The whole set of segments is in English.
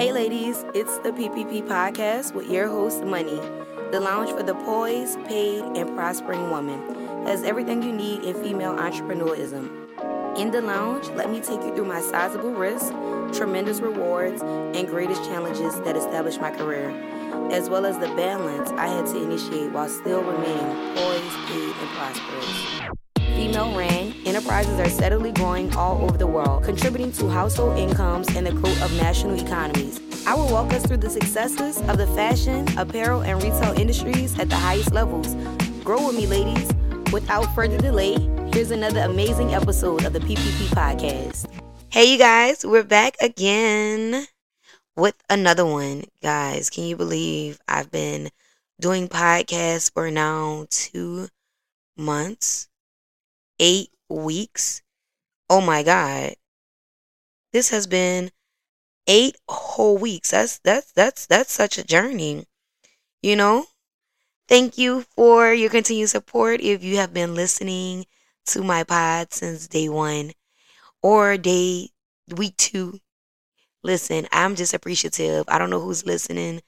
Hey, ladies, it's the PPP podcast with your host, Moneyy, the lounge for the poised, paid, and prospering woman. Has everything you need in female entrepreneurism. In the lounge, let me take you through my sizable risks, tremendous rewards, and greatest challenges that established my career, as well as the balance I had to initiate while still remaining poised, paid, and prosperous female ran, enterprises are steadily growing all over the world, contributing to household incomes and the growth of national economies. I will walk us through the successes of the fashion, apparel, and retail industries at the highest levels. Grow with me, ladies. Without further delay, here's another amazing episode of the PPP podcast. Hey, you guys, we're back again with another one. Guys, can you believe I've been doing podcasts for now two months? eight weeks. Oh my God. This has been eight whole weeks. That's that's that's that's such a journey. You know? Thank you for your continued support if you have been listening to my pod since day one or day week two. Listen, I'm just appreciative. I don't know who's listening,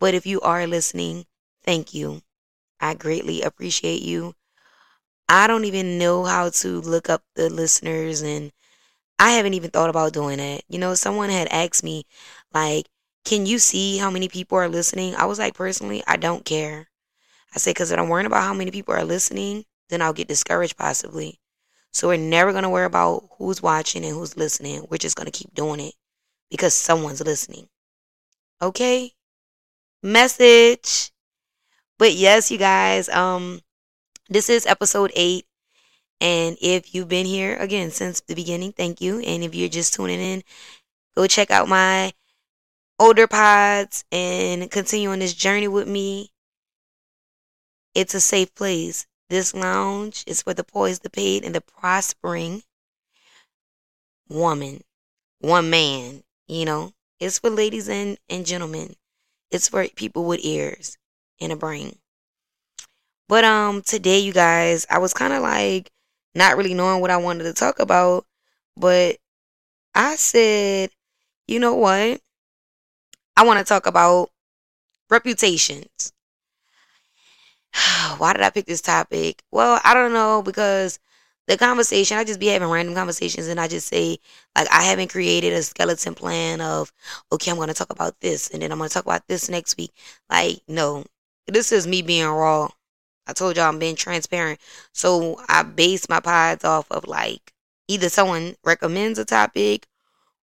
but if you are listening, thank you. I greatly appreciate you. I don't even know how to look up the listeners and I haven't even thought about doing that. You know, someone had asked me like, "Can you see how many people are listening?" I was like, "Personally, I don't care." I said cuz if I'm worrying about how many people are listening, then I'll get discouraged possibly. So we're never going to worry about who's watching and who's listening. We're just going to keep doing it because someone's listening. Okay? Message. But yes, you guys, um this is episode eight. And if you've been here again since the beginning, thank you. And if you're just tuning in, go check out my older pods and continue on this journey with me. It's a safe place. This lounge is for the poised, the paid, and the prospering woman, one man, you know. It's for ladies and, and gentlemen. It's for people with ears and a brain. But um today you guys, I was kind of like not really knowing what I wanted to talk about, but I said, you know what? I want to talk about reputations. Why did I pick this topic? Well, I don't know because the conversation, I just be having random conversations and I just say, like, I haven't created a skeleton plan of, okay, I'm going to talk about this and then I'm going to talk about this next week. Like, no, this is me being raw. I told y'all I'm being transparent. So I base my pods off of like either someone recommends a topic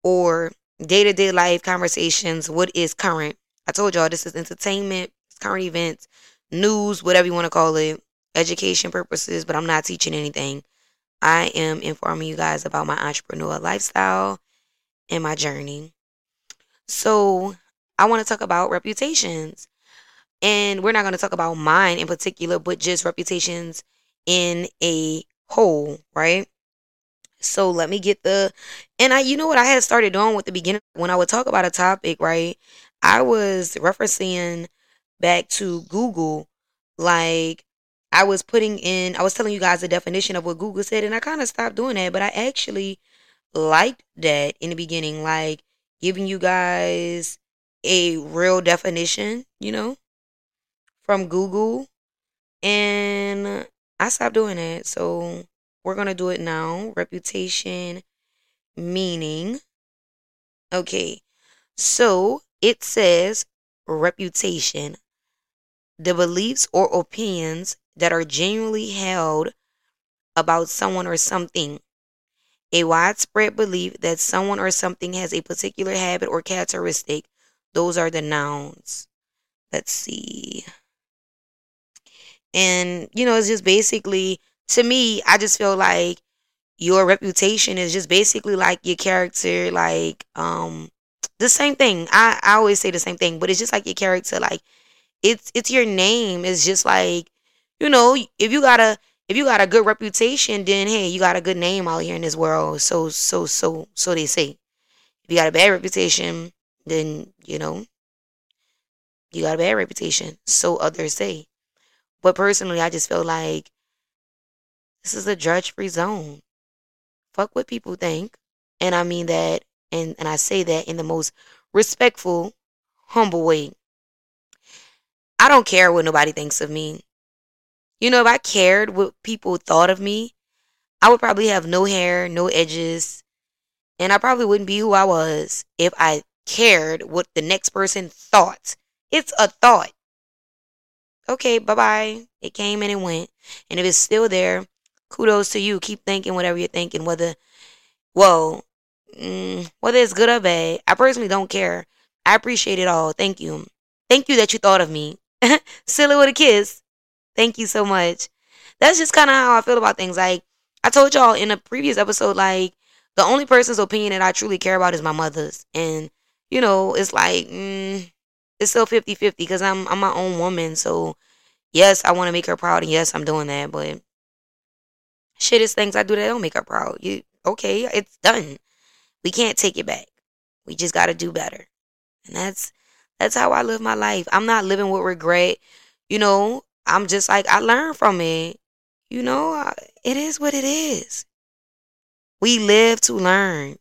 or day to day life conversations. What is current? I told y'all this is entertainment, current events, news, whatever you want to call it, education purposes, but I'm not teaching anything. I am informing you guys about my entrepreneur lifestyle and my journey. So I want to talk about reputations. And we're not going to talk about mine in particular, but just reputations in a whole, right? So let me get the and I you know what I had started doing with the beginning when I would talk about a topic, right? I was referencing back to Google like I was putting in I was telling you guys the definition of what Google said and I kind of stopped doing that, but I actually liked that in the beginning like giving you guys a real definition, you know? From Google and I stopped doing that. So we're going to do it now. Reputation meaning. Okay. So it says reputation. The beliefs or opinions that are genuinely held about someone or something. A widespread belief that someone or something has a particular habit or characteristic. Those are the nouns. Let's see. And, you know, it's just basically, to me, I just feel like your reputation is just basically like your character, like, um, the same thing. I, I always say the same thing, but it's just like your character, like, it's it's your name. It's just like, you know, if you got a if you got a good reputation, then hey, you got a good name out here in this world. So so so so they say. If you got a bad reputation, then you know you got a bad reputation. So others say. But personally, I just feel like this is a judge free zone. Fuck what people think. And I mean that, and, and I say that in the most respectful, humble way. I don't care what nobody thinks of me. You know, if I cared what people thought of me, I would probably have no hair, no edges, and I probably wouldn't be who I was if I cared what the next person thought. It's a thought. Okay, bye bye. It came and it went. And if it's still there, kudos to you. Keep thinking whatever you're thinking, whether, well, mm, whether it's good or bad. I personally don't care. I appreciate it all. Thank you. Thank you that you thought of me. Silly with a kiss. Thank you so much. That's just kind of how I feel about things. Like, I told y'all in a previous episode, like, the only person's opinion that I truly care about is my mother's. And, you know, it's like, mm, it's still 50 50 because I'm, I'm my own woman. So, yes, I want to make her proud. And yes, I'm doing that. But shit is things I do that don't make her proud. You, okay, it's done. We can't take it back. We just got to do better. And that's, that's how I live my life. I'm not living with regret. You know, I'm just like, I learned from it. You know, it is what it is. We live to learn.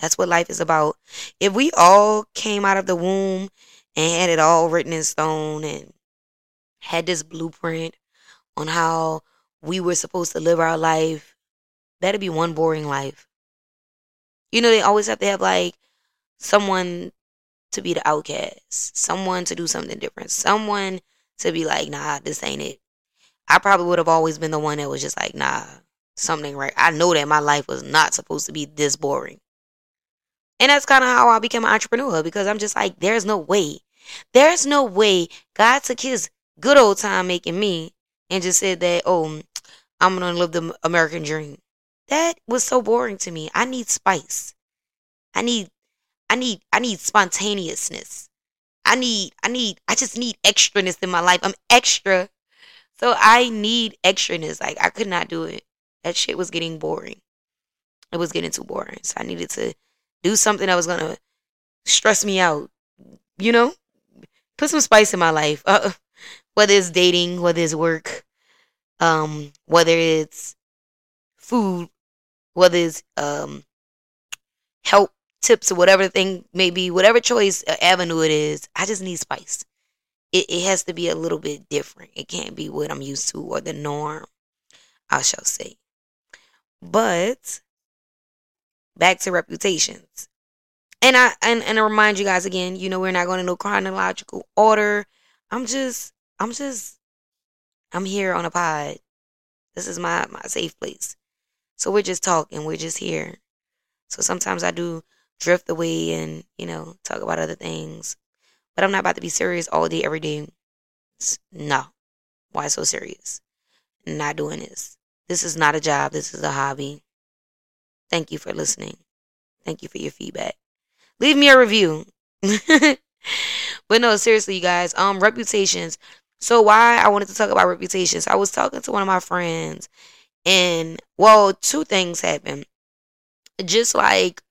That's what life is about. If we all came out of the womb and had it all written in stone and had this blueprint on how we were supposed to live our life, that'd be one boring life. You know, they always have to have like someone to be the outcast, someone to do something different, someone to be like, nah, this ain't it. I probably would have always been the one that was just like, nah, something right. I know that my life was not supposed to be this boring. And that's kind of how I became an entrepreneur because I'm just like, there's no way. There's no way God took his good old time making me and just said that, oh, I'm going to live the American dream. That was so boring to me. I need spice. I need, I need, I need spontaneousness. I need, I need, I just need extraness in my life. I'm extra. So I need extraness. Like I could not do it that shit was getting boring. It was getting too boring. So I needed to do something that was gonna stress me out. You know, put some spice in my life. Uh, whether it's dating, whether it's work, um, whether it's food, whether it's um, help tips or whatever thing may be, whatever choice uh, avenue it is. I just need spice. It, it has to be a little bit different. It can't be what I'm used to or the norm. I shall say. But back to reputations. And I and, and I remind you guys again, you know, we're not going in no chronological order. I'm just I'm just I'm here on a pod. This is my my safe place. So we're just talking, we're just here. So sometimes I do drift away and, you know, talk about other things. But I'm not about to be serious all day, every day. No. Why so serious? Not doing this. This is not a job, this is a hobby. Thank you for listening. Thank you for your feedback. Leave me a review. but no, seriously, you guys, um reputations. So why I wanted to talk about reputations. I was talking to one of my friends and well, two things happened. Just like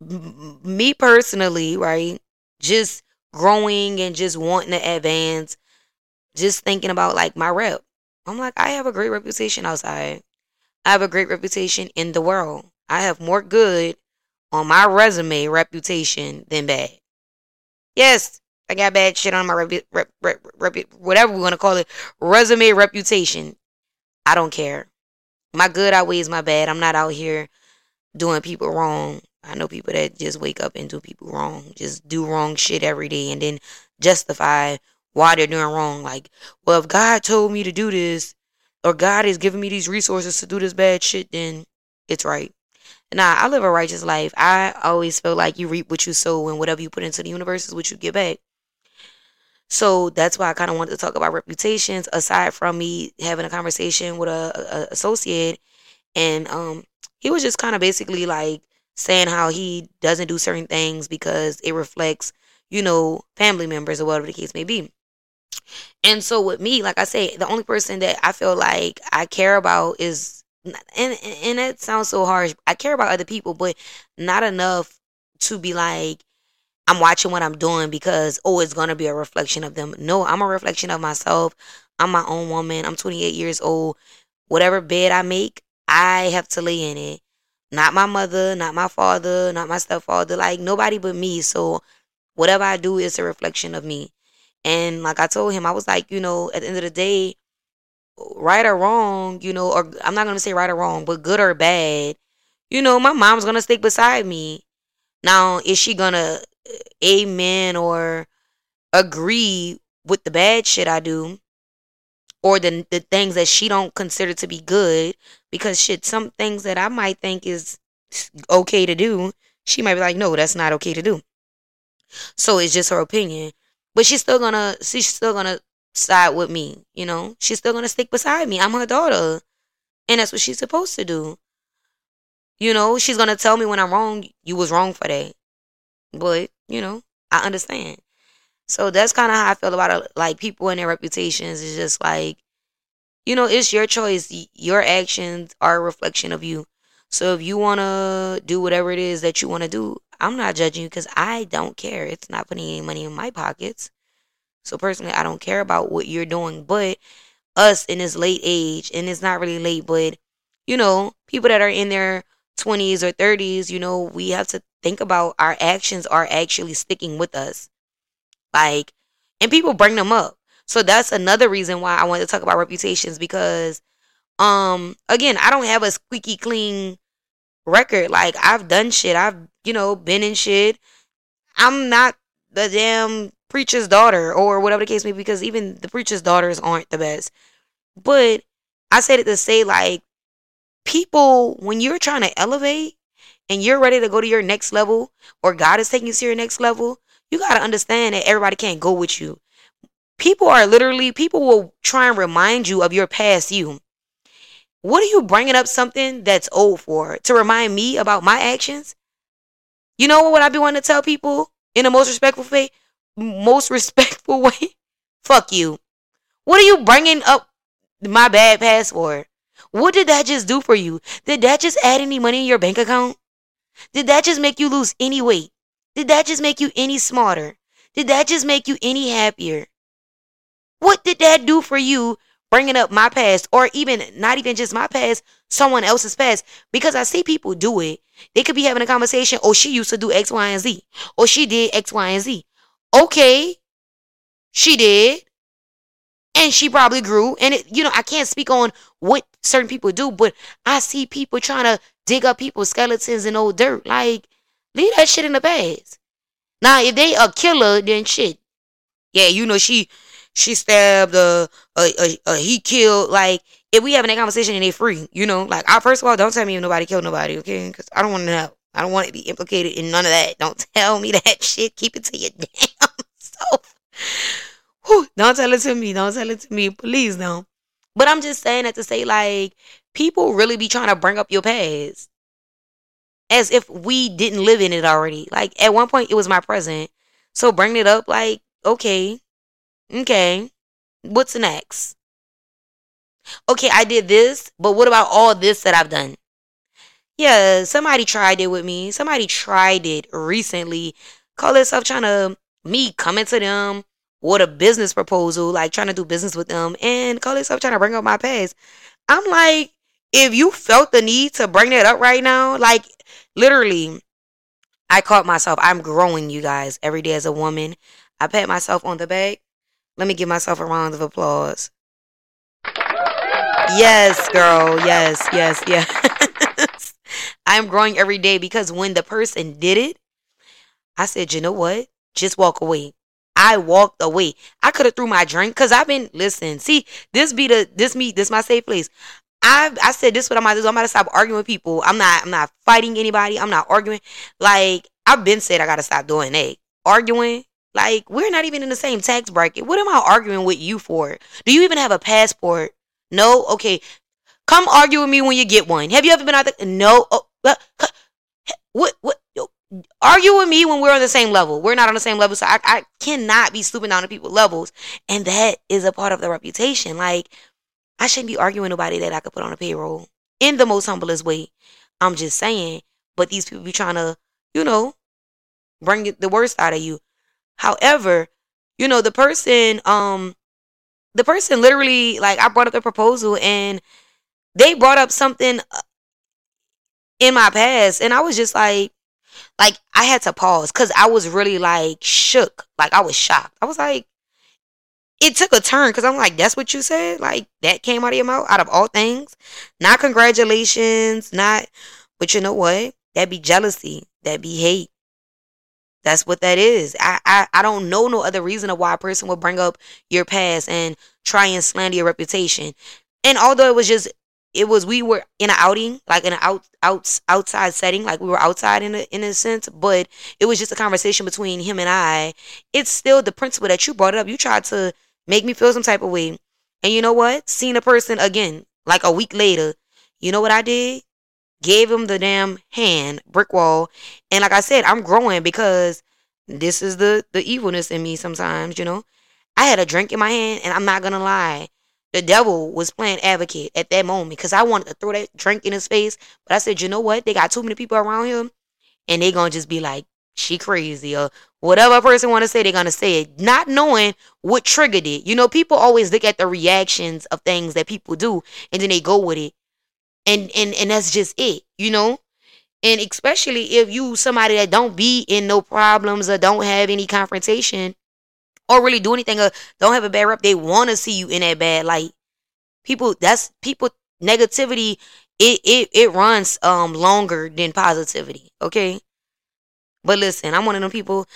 me personally, right? Just growing and just wanting to advance, just thinking about like my rep. I'm like, I have a great reputation outside. I have a great reputation in the world. I have more good on my resume reputation than bad. Yes, I got bad shit on my rep, rep, rep, rep whatever we want to call it, resume reputation. I don't care. My good outweighs my bad. I'm not out here doing people wrong. I know people that just wake up and do people wrong, just do wrong shit every day and then justify why they're doing wrong. Like, well, if God told me to do this, or God is giving me these resources to do this bad shit, then it's right. Nah, I live a righteous life. I always feel like you reap what you sow, and whatever you put into the universe is what you get back. So that's why I kind of wanted to talk about reputations. Aside from me having a conversation with a, a associate, and um, he was just kind of basically like saying how he doesn't do certain things because it reflects, you know, family members or whatever the case may be. And so with me, like I say, the only person that I feel like I care about is and and it sounds so harsh. I care about other people, but not enough to be like I'm watching what I'm doing because oh, it's gonna be a reflection of them. No, I'm a reflection of myself. I'm my own woman. I'm 28 years old. Whatever bed I make, I have to lay in it. not my mother, not my father, not my stepfather, like nobody but me. So whatever I do is a reflection of me. And like I told him, I was like, you know, at the end of the day, right or wrong, you know, or I'm not gonna say right or wrong, but good or bad, you know, my mom's gonna stick beside me. Now, is she gonna uh, amen or agree with the bad shit I do? Or the the things that she don't consider to be good because shit some things that I might think is okay to do she might be like no that's not okay to do so it's just her opinion but she's still gonna she's still gonna side with me. You know, she's still gonna stick beside me. I'm her daughter, and that's what she's supposed to do. You know, she's gonna tell me when I'm wrong. You was wrong for that, but you know, I understand. So that's kind of how I feel about it. Like people and their reputations is just like, you know, it's your choice. Your actions are a reflection of you. So if you wanna do whatever it is that you wanna do, I'm not judging you because I don't care. It's not putting any money in my pockets. So personally, I don't care about what you're doing, but us in this late age, and it's not really late, but you know, people that are in their 20s or 30s, you know, we have to think about our actions are actually sticking with us. Like, and people bring them up. So that's another reason why I want to talk about reputations because, um, again, I don't have a squeaky clean record. Like, I've done shit. I've, you know, been in shit. I'm not the damn preacher's daughter or whatever the case may be, because even the preacher's daughters aren't the best. But I said it to say, like, people, when you're trying to elevate and you're ready to go to your next level, or God is taking you to your next level, you got to understand that everybody can't go with you. People are literally, people will try and remind you of your past you. What are you bringing up something that's old for? To remind me about my actions? You know what I be wanting to tell people in the most respectful way? most respectful way, fuck you. What are you bringing up my bad password? What did that just do for you? Did that just add any money in your bank account? Did that just make you lose any weight? Did that just make you any smarter? Did that just make you any happier? What did that do for you bringing up my past or even not even just my past, someone else's past? Because I see people do it. They could be having a conversation, oh, she used to do X, Y, and Z. Or she did X, Y, and Z. Okay, she did. And she probably grew. And, it, you know, I can't speak on what certain people do, but I see people trying to dig up people's skeletons and old dirt. Like, leave that shit in the past. Now, if they a killer, then shit. Yeah, you know, she she stabbed, uh, uh, uh, uh he killed. Like, if we having a conversation and they free, you know, like, I first of all, don't tell me if nobody killed nobody, okay? Because I don't want to know. I don't want to be implicated in none of that. Don't tell me that shit. Keep it to your damn self. Whew, don't tell it to me. Don't tell it to me. Please don't. But I'm just saying that to say, like, people really be trying to bring up your past as if we didn't live in it already. Like, at one point, it was my present. So bring it up, like, okay, okay, what's next? Okay, I did this, but what about all this that I've done? Yeah, somebody tried it with me. Somebody tried it recently. Call itself trying to me coming to them with a business proposal, like trying to do business with them, and call itself trying to bring up my past. I'm like, if you felt the need to bring that up right now, like literally, I caught myself. I'm growing, you guys, every day as a woman. I pat myself on the back. Let me give myself a round of applause. Yes, girl. Yes, yes, yes. I'm growing every day because when the person did it, I said, you know what? Just walk away. I walked away. I could have threw my drink because I've been listen. See, this be the this me this my safe place. I I said this what I'm about to do. I'm about to stop arguing with people. I'm not I'm not fighting anybody. I'm not arguing. Like I've been said I gotta stop doing that. Arguing. Like we're not even in the same tax bracket. What am I arguing with you for? Do you even have a passport? No. Okay. Come argue with me when you get one. Have you ever been out there? No. Oh, what what argue with me when we're on the same level. We're not on the same level, so I, I cannot be stooping down to people's levels, and that is a part of the reputation. Like I shouldn't be arguing with nobody that I could put on a payroll in the most humblest way. I'm just saying, but these people be trying to, you know, bring the worst out of you. However, you know the person, um, the person literally like I brought up the proposal and they brought up something uh, in my past. And I was just like, like I had to pause because I was really like shook. Like I was shocked. I was like, it took a turn because I'm like, that's what you said? Like that came out of your mouth out of all things? Not congratulations, not but you know what? That'd be jealousy. that'd be hate. That's what that is. I, I, I don't know no other reason of why a person would bring up your past and try and slander your reputation. And although it was just it was we were in an outing, like in an out, out outside setting, like we were outside in a in a sense, but it was just a conversation between him and I. It's still the principle that you brought it up. You tried to make me feel some type of way. And you know what? Seeing a person again, like a week later, you know what I did? Gave him the damn hand, brick wall. And like I said, I'm growing because this is the the evilness in me sometimes, you know. I had a drink in my hand and I'm not gonna lie the devil was playing advocate at that moment because I wanted to throw that drink in his face. But I said, you know what? They got too many people around him and they gonna just be like, she crazy or whatever person want to say, they're gonna say it, not knowing what triggered it. You know, people always look at the reactions of things that people do and then they go with it. And and and that's just it, you know? And especially if you somebody that don't be in no problems or don't have any confrontation, or really do anything or don't have a bad rep, they want to see you in that bad light. People, that's people negativity. It it it runs um longer than positivity. Okay, but listen, I'm one of them people.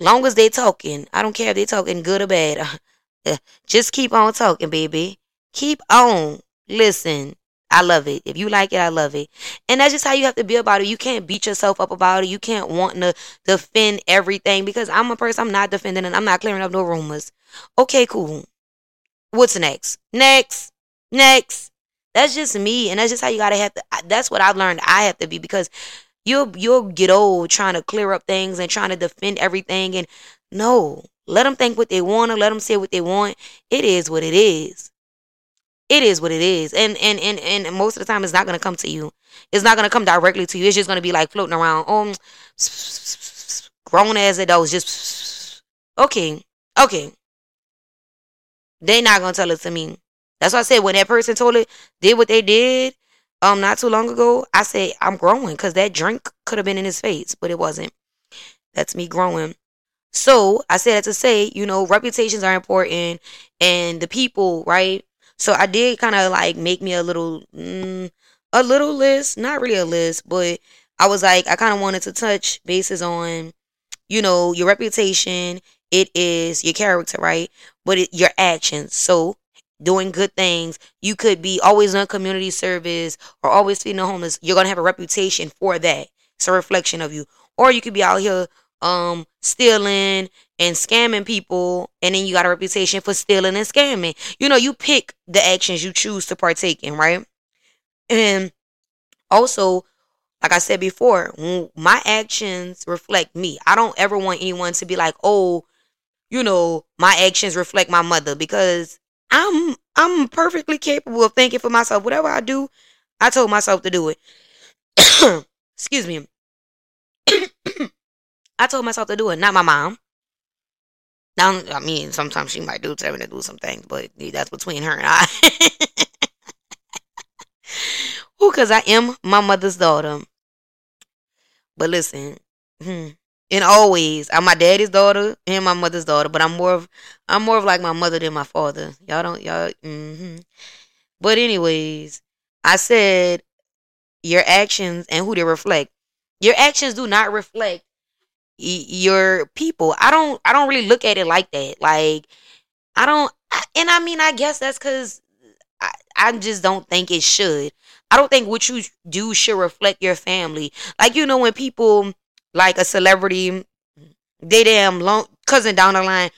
Long as they talking, I don't care if they talking good or bad. Just keep on talking, baby. Keep on. Listen, I love it. If you like it, I love it. And that's just how you have to be about it. You can't beat yourself up about it. You can't want to defend everything because I'm a person, I'm not defending and I'm not clearing up no rumors. Okay, cool. What's next? Next. Next. That's just me. And that's just how you gotta have to that's what I've learned I have to be because you'll you'll get old trying to clear up things and trying to defend everything and no. Let them think what they want to, let them say what they want. It is what it is it is what it is. And and and, and most of the time it's not going to come to you. It's not going to come directly to you. It's just going to be like floating around um grown as it was just okay okay. They not going to tell it to me. That's why i said when that person told it did what they did um not too long ago i said i'm growing because that drink could have been in his face but it wasn't. That's me growing. So i said that to say you know reputations are important and the people right so I did kind of like make me a little, mm, a little list, not really a list, but I was like, I kind of wanted to touch bases on, you know, your reputation. It is your character, right? But it, your actions. So doing good things. You could be always on community service or always feeding the homeless. You're gonna have a reputation for that. It's a reflection of you. Or you could be out here um stealing and scamming people and then you got a reputation for stealing and scamming. You know you pick the actions you choose to partake in right? And also like i said before my actions reflect me. I don't ever want anyone to be like oh you know my actions reflect my mother because i'm i'm perfectly capable of thinking for myself. Whatever i do i told myself to do it. Excuse me I told myself to do it, not my mom. Now, I mean, sometimes she might do tell me to do some things, but that's between her and I. Who? Because I am my mother's daughter. But listen, hmm, and always, I'm my daddy's daughter and my mother's daughter. But I'm more of, I'm more of like my mother than my father. Y'all don't, y'all. Mm-hmm. But anyways, I said your actions and who they reflect. Your actions do not reflect your people. I don't I don't really look at it like that. Like I don't and I mean I guess that's cuz I, I just don't think it should. I don't think what you do should reflect your family. Like you know when people like a celebrity they damn long cousin down the line,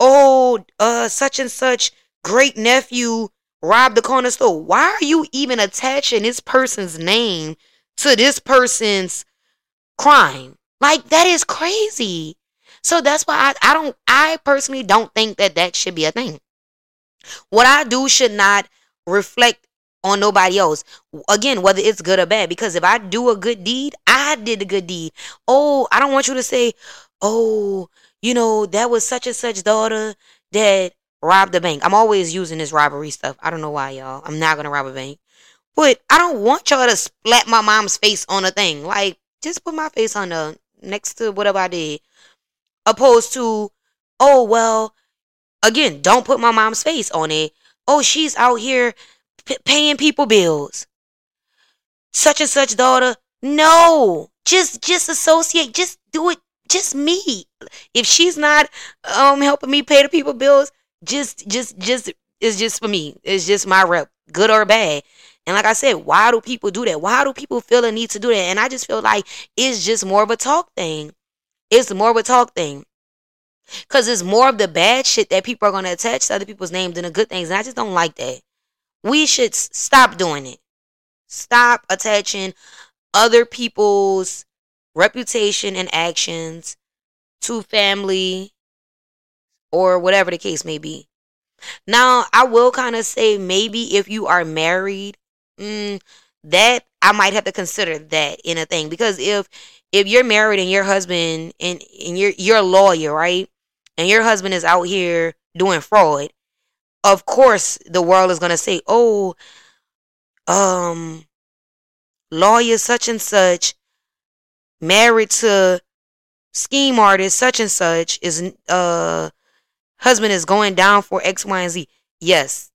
oh uh such and such great nephew robbed the corner store. Why are you even attaching this person's name to this person's crime? Like that is crazy. So that's why I, I don't I personally don't think that that should be a thing. What I do should not reflect on nobody else. Again, whether it's good or bad because if I do a good deed, I did a good deed. Oh, I don't want you to say, "Oh, you know, that was such and such daughter that robbed the bank." I'm always using this robbery stuff. I don't know why, y'all. I'm not going to rob a bank. But I don't want y'all to slap my mom's face on a thing. Like, just put my face on the next to whatever I did. Opposed to, oh well, again, don't put my mom's face on it. Oh, she's out here p- paying people bills. Such and such daughter. No, just just associate. Just do it. Just me. If she's not um helping me pay the people bills, just just just it's just for me. It's just my rep, good or bad. And like I said, why do people do that? Why do people feel a need to do that? And I just feel like it's just more of a talk thing. It's more of a talk thing. Cause it's more of the bad shit that people are gonna attach to other people's names than the good things. And I just don't like that. We should stop doing it. Stop attaching other people's reputation and actions to family or whatever the case may be. Now, I will kind of say maybe if you are married, mm, that I might have to consider that in a thing because if if you're married and your husband and, and you're you're a lawyer, right? And your husband is out here doing fraud, of course the world is gonna say, Oh, um lawyer such and such married to scheme artist such and such is uh husband is going down for X, Y, and Z. Yes.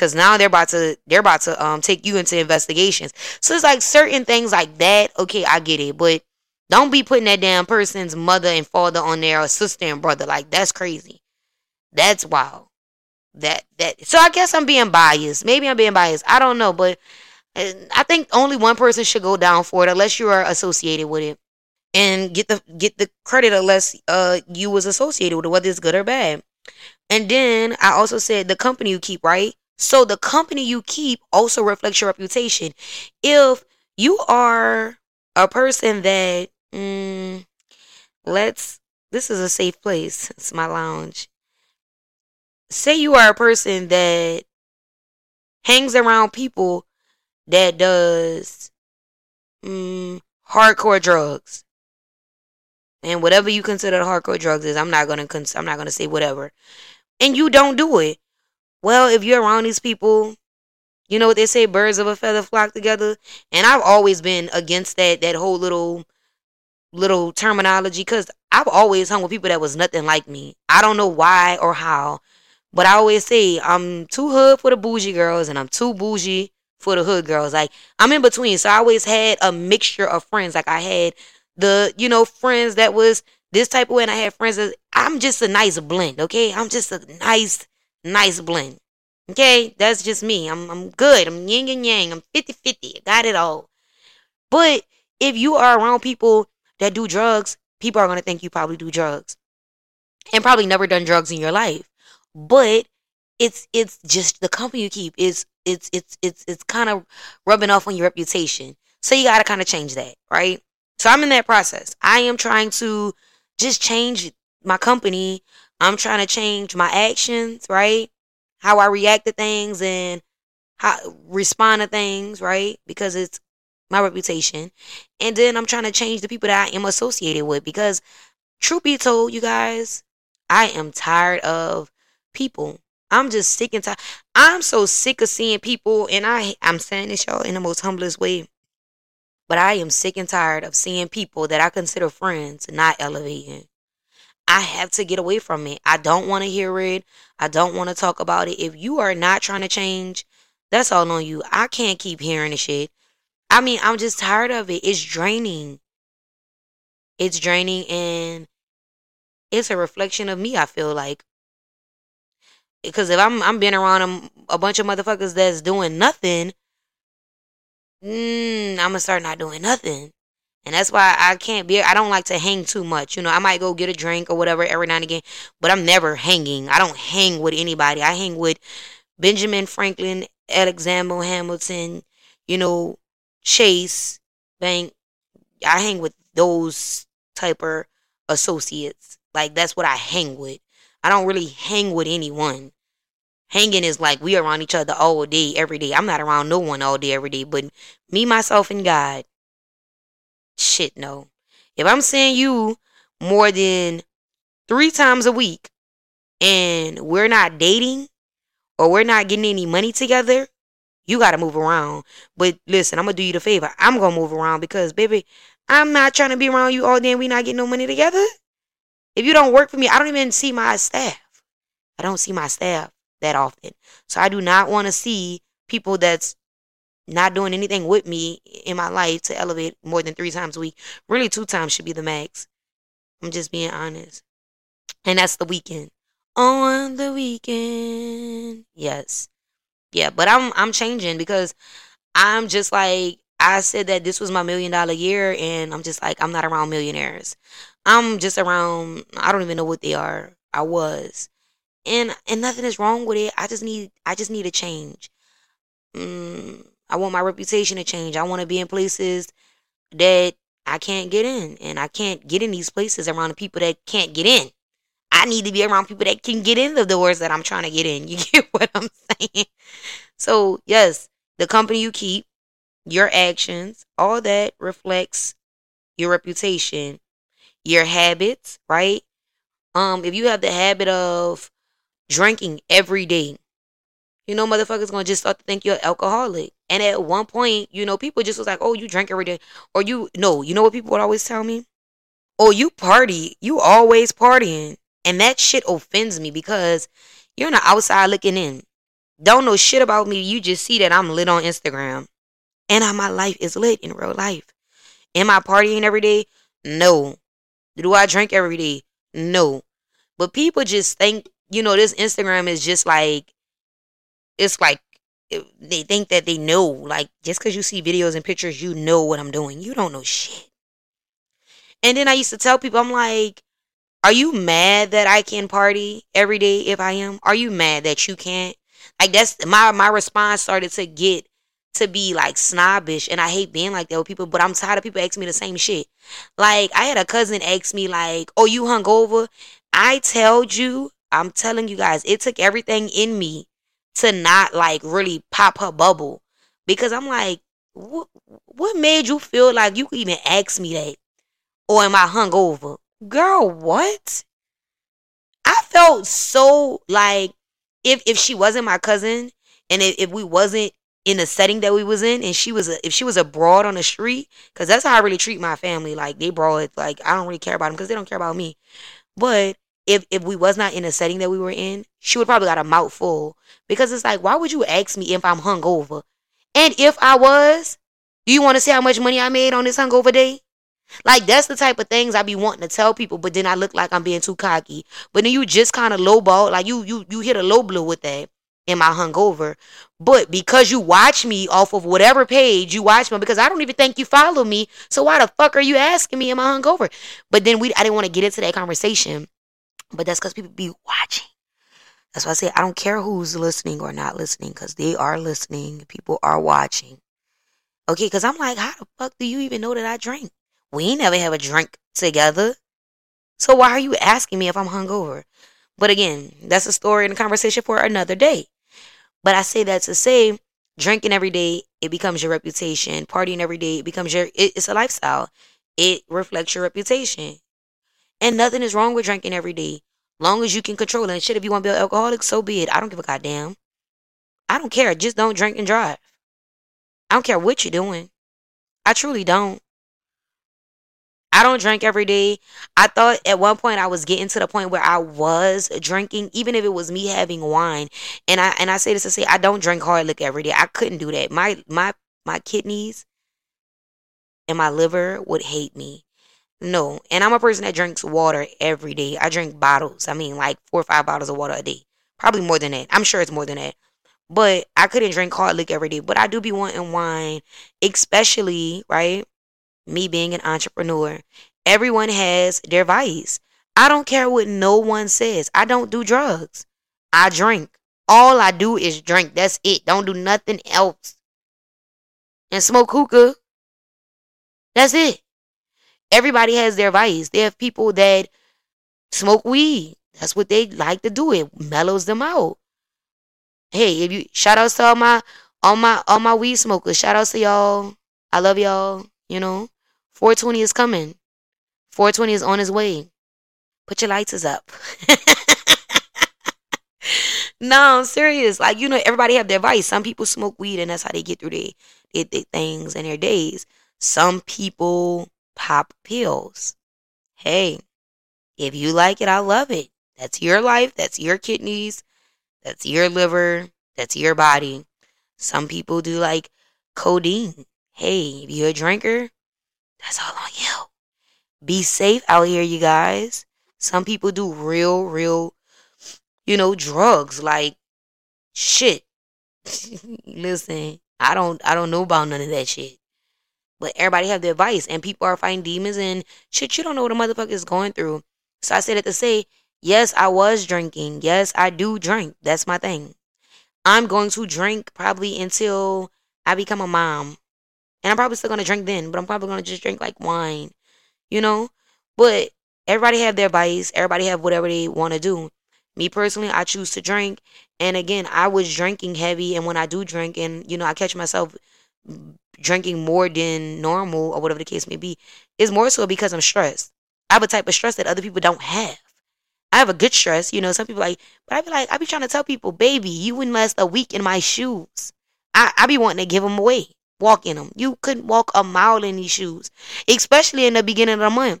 Cause now they're about to they're about to um take you into investigations. So it's like certain things like that. Okay, I get it, but don't be putting that damn person's mother and father on there or sister and brother. Like that's crazy. That's wild. That that. So I guess I'm being biased. Maybe I'm being biased. I don't know, but I think only one person should go down for it unless you are associated with it and get the get the credit unless uh you was associated with it, whether it's good or bad. And then I also said the company you keep, right? So the company you keep also reflects your reputation. If you are a person that, mm, let's, this is a safe place. It's my lounge. Say you are a person that hangs around people that does mm, hardcore drugs and whatever you consider hardcore drugs is i'm not gonna cons- i'm not gonna say whatever and you don't do it well if you're around these people you know what they say birds of a feather flock together. And i've always been against that that whole little little terminology because i've always hung with people that was nothing like me. I don't know why or how but i always say i'm too hood for the bougie girls and i'm too bougie for the hood girls. Like i'm in between. So i always had a mixture of friends. Like i had the you know friends that was this type of way and I had friends that I'm just a nice blend, okay? I'm just a nice, nice blend. Okay? That's just me. I'm I'm good. I'm yin and yang. I'm 50-50. I got it all. But if you are around people that do drugs, people are gonna think you probably do drugs. And probably never done drugs in your life. But it's it's just the company you keep is it's it's it's it's kind of rubbing off on your reputation. So you gotta kind of change that, right? So I'm in that process. I am trying to just change my company. I'm trying to change my actions, right? How I react to things and how respond to things, right? Because it's my reputation. And then I'm trying to change the people that I am associated with because truth be told, you guys, I am tired of people. I'm just sick and tired. I'm so sick of seeing people, and I I'm saying this y'all in the most humblest way. But I am sick and tired of seeing people that I consider friends not elevating. I have to get away from it. I don't want to hear it. I don't want to talk about it. If you are not trying to change, that's all on you. I can't keep hearing the shit. I mean, I'm just tired of it. It's draining. It's draining and it's a reflection of me, I feel like. Because if I'm I'm being around a, a bunch of motherfuckers that's doing nothing, mm, I'm gonna start not doing nothing. And that's why I can't be, I don't like to hang too much. You know, I might go get a drink or whatever every now and again, but I'm never hanging. I don't hang with anybody. I hang with Benjamin Franklin, Alexander Hamilton, you know, Chase Bank. I hang with those type of associates. Like that's what I hang with. I don't really hang with anyone hanging is like we around each other all day, every day. I'm not around no one all day, every day, but me, myself, and God. Shit, no. If I'm seeing you more than three times a week and we're not dating or we're not getting any money together, You got to move around. But listen, I'm going to do you the favor. I'm going to move around because, baby, I'm not trying to be around you all day and we not getting no money together. If you don't work for me, I don't even see my staff. I don't see my staff that often. So I do not want to see people that's not doing anything with me in my life to elevate more than three times a week. Really, two times should be the max. I'm just being honest. And that's the weekend. On the weekend. Yes. Yeah, but I'm I'm changing because I'm just like I said that this was my million dollar year and I'm just like I'm not around millionaires. I'm just around I don't even know what they are. I was. And and nothing is wrong with it. I just need I just need a change. Mm, I want my reputation to change. I want to be in places that I can't get in. And I can't get in these places around the people that can't get in. I need to be around people that can get in the doors that I'm trying to get in. You get what I'm saying? So, yes, the company you keep, your actions, all that reflects your reputation, your habits, right? Um, if you have the habit of drinking every day, you know, motherfuckers gonna just start to think you're an alcoholic. And at one point, you know, people just was like, oh, you drink every day. Or you, no, you know what people would always tell me? Oh, you party. You always partying. And that shit offends me because you're on the outside looking in. Don't know shit about me. You just see that I'm lit on Instagram. And how my life is lit in real life. Am I partying every day? No. Do I drink every day? No. But people just think, you know, this Instagram is just like, it's like they think that they know. Like just because you see videos and pictures, you know what I'm doing. You don't know shit. And then I used to tell people, I'm like, are you mad that I can party every day if I am? Are you mad that you can't? Like that's my my response started to get to be like snobbish and I hate being like that with people, but I'm tired of people asking me the same shit. Like I had a cousin ask me like, "Oh, you hungover?" I told you, I'm telling you guys, it took everything in me to not like really pop her bubble because I'm like, what what made you feel like you could even ask me that? Or am I hungover? Girl, what? I felt so like if if she wasn't my cousin and if, if we wasn't in the setting that we was in and she was a, if she was abroad on the street because that's how i really treat my family like they broad like i don't really care about them because they don't care about me but if if we was not in a setting that we were in, she would probably got a mouthful because it's like, why would you ask me if I'm hungover? And if I was, do you want to see how much money I made on this hungover day? Like that's the type of things I be wanting to tell people, but then I look like I'm being too cocky. But then you just kind of lowball, like you you you hit a low blow with that. Am I hungover? But because you watch me off of whatever page you watch me, because I don't even think you follow me, so why the fuck are you asking me am I hungover? But then we I didn't want to get into that conversation but that's because people be watching. That's why I say I don't care who's listening or not listening because they are listening. People are watching. Okay, because I'm like, how the fuck do you even know that I drink? We never have a drink together. So why are you asking me if I'm hungover? But again, that's a story and a conversation for another day. But I say that to say, drinking every day, it becomes your reputation. Partying every day, it becomes your, it, it's a lifestyle. It reflects your reputation. And nothing is wrong with drinking every day. Long as you can control it. And shit, if you want to be an alcoholic, so be it. I don't give a goddamn. I don't care. Just don't drink and drive. I don't care what you're doing. I truly don't. I don't drink every day. I thought at one point I was getting to the point where I was drinking, even if it was me having wine. And I and I say this to say I don't drink hard liquor every day. I couldn't do that. My my my kidneys and my liver would hate me. No. And I'm a person that drinks water every day. I drink bottles. I mean, like four or five bottles of water a day. Probably more than that. I'm sure it's more than that. But I couldn't drink hard liquor every day. But I do be wanting wine, especially, right? Me being an entrepreneur. Everyone has their vice. I don't care what no one says. I don't do drugs. I drink. All I do is drink. That's it. Don't do nothing else. And smoke hookah. That's it. Everybody has their vice. They have people that smoke weed. That's what they like to do. It mellows them out. Hey, if you shout outs to all my all my all my weed smokers. Shout outs to y'all. I love y'all. You know, 420 is coming. 420 is on his way. Put your lights up. no, I'm serious. Like, you know, everybody have their vice. Some people smoke weed and that's how they get through their, their, their things and their days. Some people pop pills. Hey, if you like it, I love it. That's your life. That's your kidneys. That's your liver. That's your body. Some people do like codeine. Hey, if you're a drinker, that's all on you. Be safe out here, you guys. Some people do real, real, you know, drugs like shit. Listen, I don't I don't know about none of that shit. But everybody have their vice and people are fighting demons and shit you don't know what a motherfucker is going through. So I said it to say, yes, I was drinking. Yes, I do drink. That's my thing. I'm going to drink probably until I become a mom. And I'm probably still gonna drink then, but I'm probably gonna just drink like wine, you know. But everybody have their vice. Everybody have whatever they want to do. Me personally, I choose to drink. And again, I was drinking heavy, and when I do drink, and you know, I catch myself drinking more than normal or whatever the case may be, is more so because I'm stressed. I have a type of stress that other people don't have. I have a good stress, you know. Some people like, but I be like, I be trying to tell people, baby, you wouldn't last a week in my shoes. I, I be wanting to give them away walk in them. You couldn't walk a mile in these shoes, especially in the beginning of the month.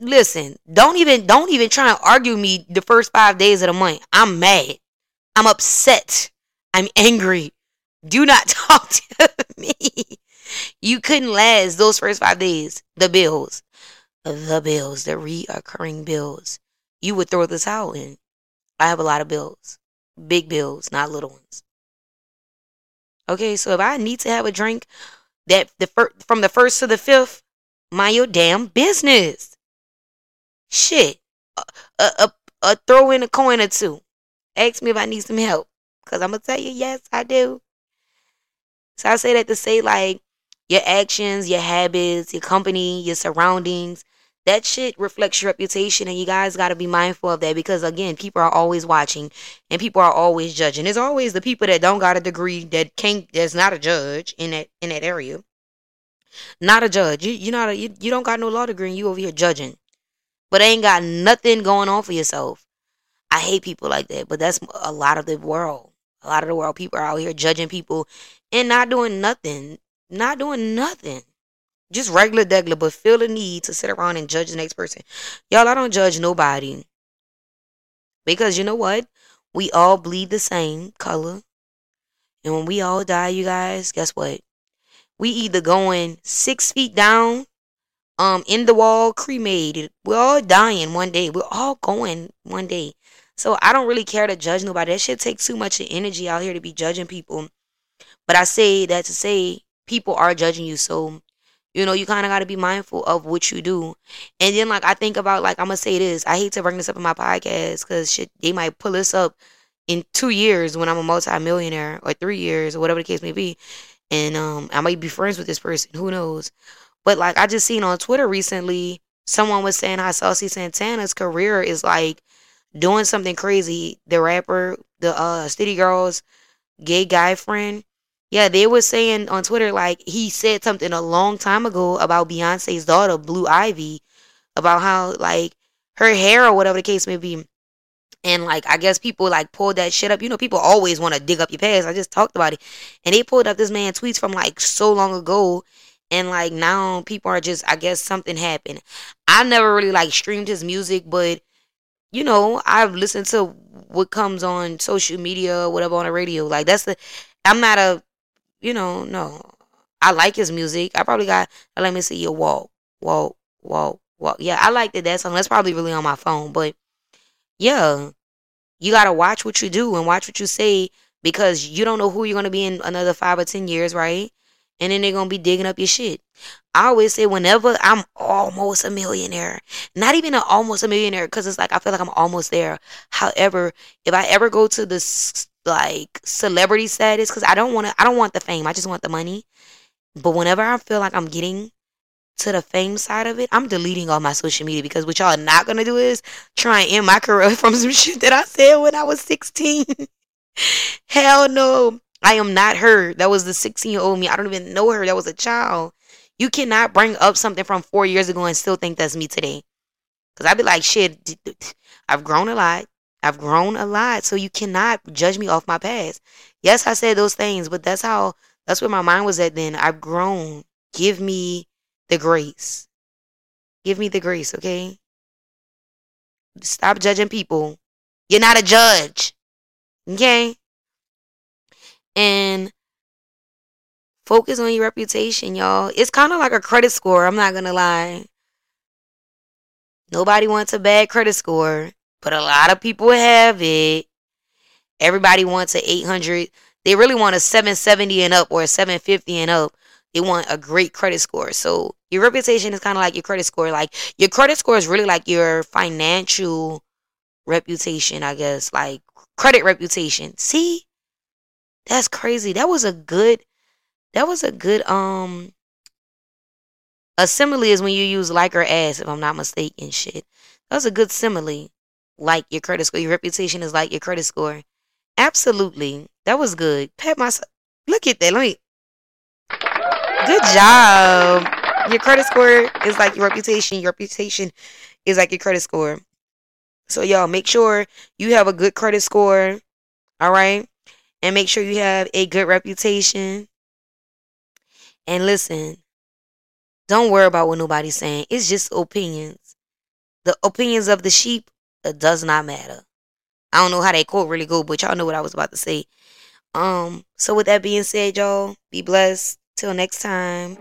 Listen, don't even don't even try and argue me the first five days of the month. I'm mad. I'm upset. I'm angry. Do not talk to me. You couldn't last those first five days. The bills, the bills, the reoccurring bills. You would throw this out in. I have a lot of bills, big bills, not little ones. Okay, so if I need to have a drink that the fir- from the first to the fifth, mind your damn business. Shit, uh, uh, uh, throw in a coin or two. Ask me if I need some help, cause I'm gonna tell you yes, I do. So I say that to say like your actions, your habits, your company, your surroundings, that shit reflects your reputation and you guys got to be mindful of that because again people are always watching and people are always judging. There's always the people that don't got a degree that can't that's not a judge in that in that area. Not a judge. You, you're not a, you, you don't got no law degree and you over here judging. But ain't got nothing going on for yourself. I hate people like that but that's a lot of the world a lot of the world people are out here judging people and not doing nothing not doing nothing just regular degular, but feel the need to sit around and judge the next person. Y'all, I don't judge nobody. Because you know what? We all bleed the same color. And when we all die, you guys, guess what? We either going six feet down, um, in the wall, cremated. We're all dying one day. We're all going one day. So I don't really care to judge nobody. That shit takes too much energy out here to be judging people. But I say that to say people are judging you. So you know, you kind of got to be mindful of what you do. And then, like, I think about, like, I'm going to say this. I hate to bring this up in my podcast because shit, they might pull this up in two years when I'm a multimillionaire or three years or whatever the case may be. And um, I might be friends with this person. Who knows? But, like, I just seen on Twitter recently, someone was saying how Saucy Santana's career is, like, doing something crazy. The rapper, the uh, City Girls gay guy friend yeah, they were saying on Twitter like he said something a long time ago about Beyonce's daughter, Blue Ivy, about how like her hair or whatever the case may be. And like I guess people like pulled that shit up. You know, people always want to dig up your past. I just talked about it. And they pulled up this man tweets from like so long ago. And like now people are just I guess something happened. I never really like streamed his music, but you know, I've listened to what comes on social media or whatever on the radio. Like that's the I'm not a you know, no. I like his music. I probably got let me see your walk, walk, walk, walk. Yeah, I like that that song. Um, that's probably really on my phone, but yeah, you gotta watch what you do and watch what you say because you don't know who you're gonna be in another five or ten years, right? And then they're gonna be digging up your shit. I always say whenever I'm almost a millionaire, not even a, almost a millionaire, because it's like I feel like I'm almost there. However, if I ever go to this like celebrity status because I don't want to. I don't want the fame. I just want the money. But whenever I feel like I'm getting to the fame side of it, I'm deleting all my social media because what y'all are not gonna do is try and end my career from some shit that I said when I was 16. Hell no. I am not her. That was the 16 year old me. I don't even know her. That was a child. You cannot bring up something from four years ago and still think that's me today. Cause I'd be like, shit, I've grown a lot. I've grown a lot. So you cannot judge me off my past. Yes, I said those things, but that's how that's where my mind was at then. I've grown. Give me the grace. Give me the grace, okay? Stop judging people. You're not a judge. Okay? And focus on your reputation, y'all. It's kind of like a credit score. I'm not going to lie. Nobody wants a bad credit score, but a lot of people have it. Everybody wants an 800. They really want a 770 and up or a 750 and up. They want a great credit score. So your reputation is kind of like your credit score. Like your credit score is really like your financial reputation, I guess. Like credit reputation. See? That's crazy. That was a good that was a good um a simile is when you use like or as, if I'm not mistaken. Shit. That was a good simile. Like your credit score. Your reputation is like your credit score. Absolutely. That was good. Pat myself. Look at that. Let me. Good job. Your credit score is like your reputation. Your reputation is like your credit score. So, y'all, make sure you have a good credit score. All right. And make sure you have a good reputation. And listen, don't worry about what nobody's saying. It's just opinions. The opinions of the sheep, it does not matter. I don't know how that quote really go, but y'all know what I was about to say. Um, so with that being said, y'all, be blessed. Till next time.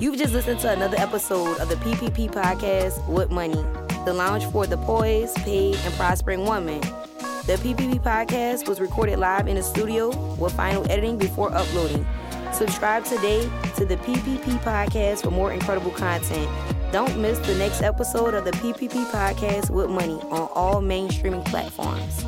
You've just listened to another episode of the PPP podcast with Moneyy, the lounge for the poised, paid, and prospering woman. The PPP podcast was recorded live in the studio with final editing before uploading. Subscribe today to the PPP Podcast for more incredible content. Don't miss the next episode of the PPP Podcast with Moneyy on all mainstreaming platforms.